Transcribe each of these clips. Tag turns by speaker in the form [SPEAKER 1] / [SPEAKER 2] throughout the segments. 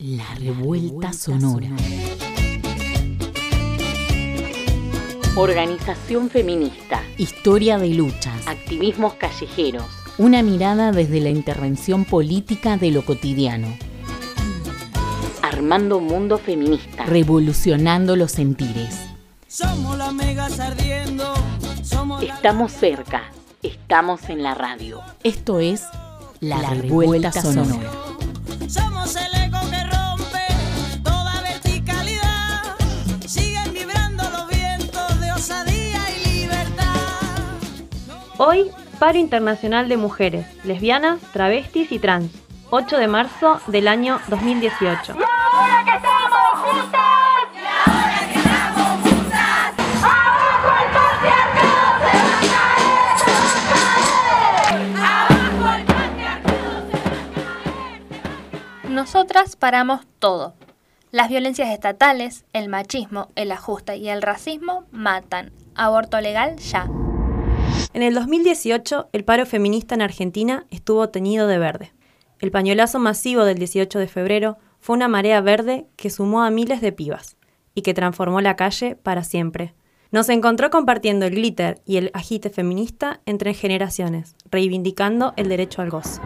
[SPEAKER 1] La revuelta sonora. Organización feminista. Historia de luchas. Activismos callejeros. Una mirada desde la intervención política de lo cotidiano. Armando mundo feminista. Revolucionando los sentires.
[SPEAKER 2] Somos las megas ardiendo. Somos
[SPEAKER 1] Estamos cerca. Estamos en la radio. Esto es La, revuelta, sonora.
[SPEAKER 2] Somos el
[SPEAKER 3] Hoy, Paro Internacional de Mujeres, Lesbianas, Travestis y Trans, 8 de marzo del año 2018.
[SPEAKER 4] Nosotras paramos todo. Las violencias estatales, el machismo, el ajuste y el racismo matan. Aborto legal ya.
[SPEAKER 3] En el 2018, el paro feminista en Argentina estuvo teñido de verde. El pañuelazo masivo del 18 de febrero fue una marea verde que sumó a miles de pibas y que transformó la calle para siempre. Nos encontró compartiendo el glitter y el agite feminista entre generaciones, reivindicando el derecho al gozo.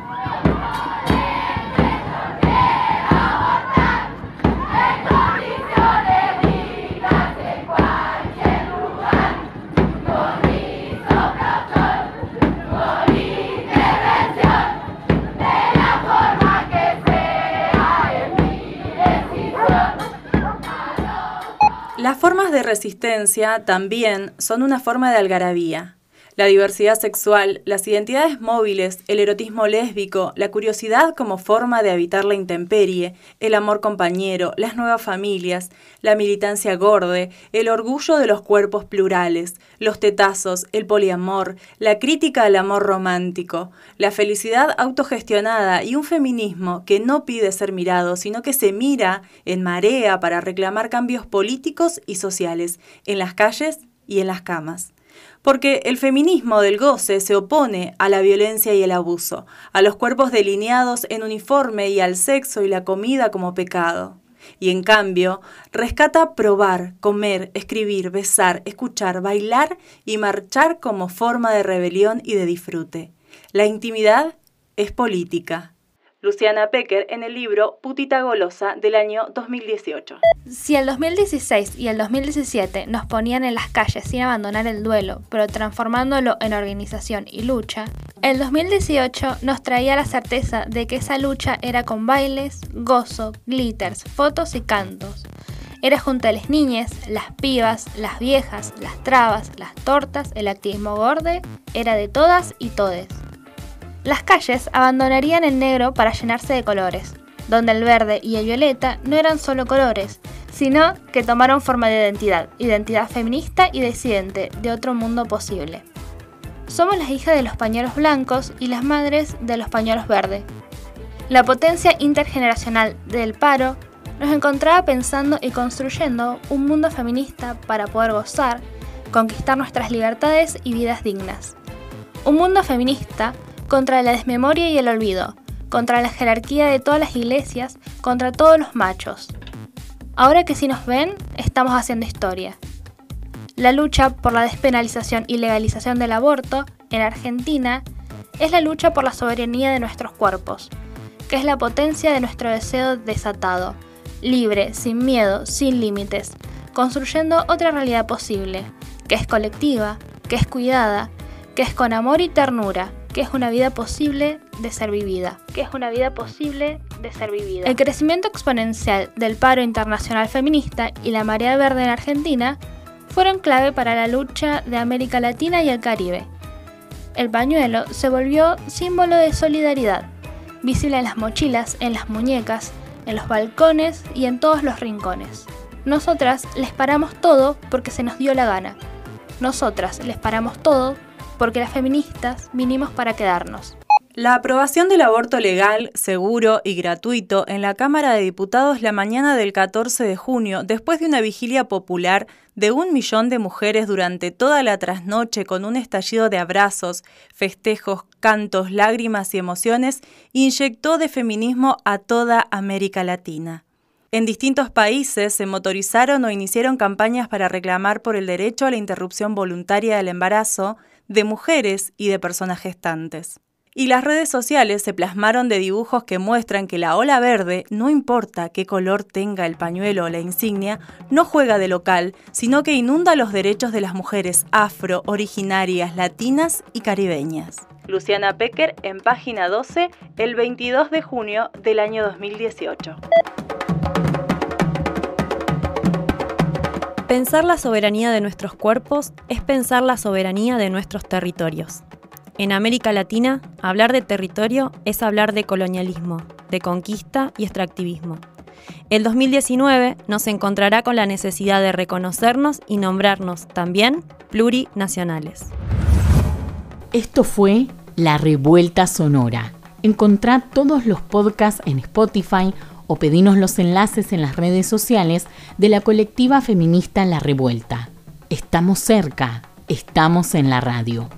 [SPEAKER 5] Las formas de resistencia también son una forma de algarabía. La diversidad sexual, las identidades móviles, el erotismo lésbico, la curiosidad como forma de habitar la intemperie, el amor compañero, las nuevas familias, la militancia gorde, el orgullo de los cuerpos plurales, los tetazos, el poliamor, la crítica al amor romántico, la felicidad autogestionada y un feminismo que no pide ser mirado, sino que se mira en marea para reclamar cambios políticos y sociales en las calles y en las camas. Porque el feminismo del goce se opone a la violencia y el abuso, a los cuerpos delineados en uniforme y al sexo y la comida como pecado. Y en cambio, rescata probar, comer, escribir, besar, escuchar, bailar y marchar como forma de rebelión y de disfrute. La intimidad es política. Luciana Pecker en el libro Putita Golosa del año 2018.
[SPEAKER 4] Si el 2016 y el 2017 nos ponían en las calles sin abandonar el duelo, pero transformándolo en organización y lucha, el 2018 nos traía la certeza de que esa lucha era con bailes, gozo, glitters, fotos y cantos. Era junto a las niñas, las pibas, las viejas, las trabas, las tortas, el activismo gorde, era de todas y todes. Las calles abandonarían el negro para llenarse de colores, donde el verde y el violeta no eran solo colores, sino que tomaron forma de identidad, identidad feminista y disidente de otro mundo posible. Somos las hijas de los pañuelos blancos y las madres de los pañuelos verdes. La potencia intergeneracional del paro nos encontraba pensando y construyendo un mundo feminista para poder gozar, conquistar nuestras libertades y vidas dignas. Un mundo feminista contra la desmemoria y el olvido, contra la jerarquía de todas las iglesias, contra todos los machos. Ahora que si nos ven, estamos haciendo historia. La lucha por la despenalización y legalización del aborto en Argentina es la lucha por la soberanía de nuestros cuerpos, que es la potencia de nuestro deseo desatado, libre, sin miedo, sin límites, construyendo otra realidad posible, que es colectiva, que es cuidada, que es con amor y ternura, que es una vida posible de ser vivida, que es una vida posible de ser vivida. El crecimiento exponencial del paro internacional feminista y la marea verde en Argentina fueron clave para la lucha de América Latina y el Caribe. El pañuelo se volvió símbolo de solidaridad, visible en las mochilas, en las muñecas, en los balcones y en todos los rincones. Nosotras les paramos todo porque se nos dio la gana. Nosotras les paramos todo porque las feministas vinimos para quedarnos.
[SPEAKER 5] La aprobación del aborto legal, seguro y gratuito en la Cámara de Diputados la mañana del 14 de junio, después de una vigilia popular de un millón de mujeres durante toda la trasnoche con un estallido de abrazos, festejos, cantos, lágrimas y emociones, inyectó de feminismo a toda América Latina. En distintos países se motorizaron o iniciaron campañas para reclamar por el derecho a la interrupción voluntaria del embarazo de mujeres y de personas gestantes. Y las redes sociales se plasmaron de dibujos que muestran que la ola verde, no importa qué color tenga el pañuelo o la insignia, no juega de local, sino que inunda los derechos de las mujeres afro, originarias, latinas y caribeñas. Luciana Pecker en página 12, el 22 de junio del año 2018.
[SPEAKER 3] Pensar la soberanía de nuestros cuerpos es pensar la soberanía de nuestros territorios. En América Latina, hablar de territorio es hablar de colonialismo, de conquista y extractivismo. El 2019 nos encontrará con la necesidad de reconocernos y nombrarnos también plurinacionales.
[SPEAKER 1] Esto fue La Revuelta Sonora. Encontrá todos los podcasts en Spotify o pedinos los enlaces en las redes sociales de la colectiva feminista La Revuelta. Estamos cerca, estamos en la radio.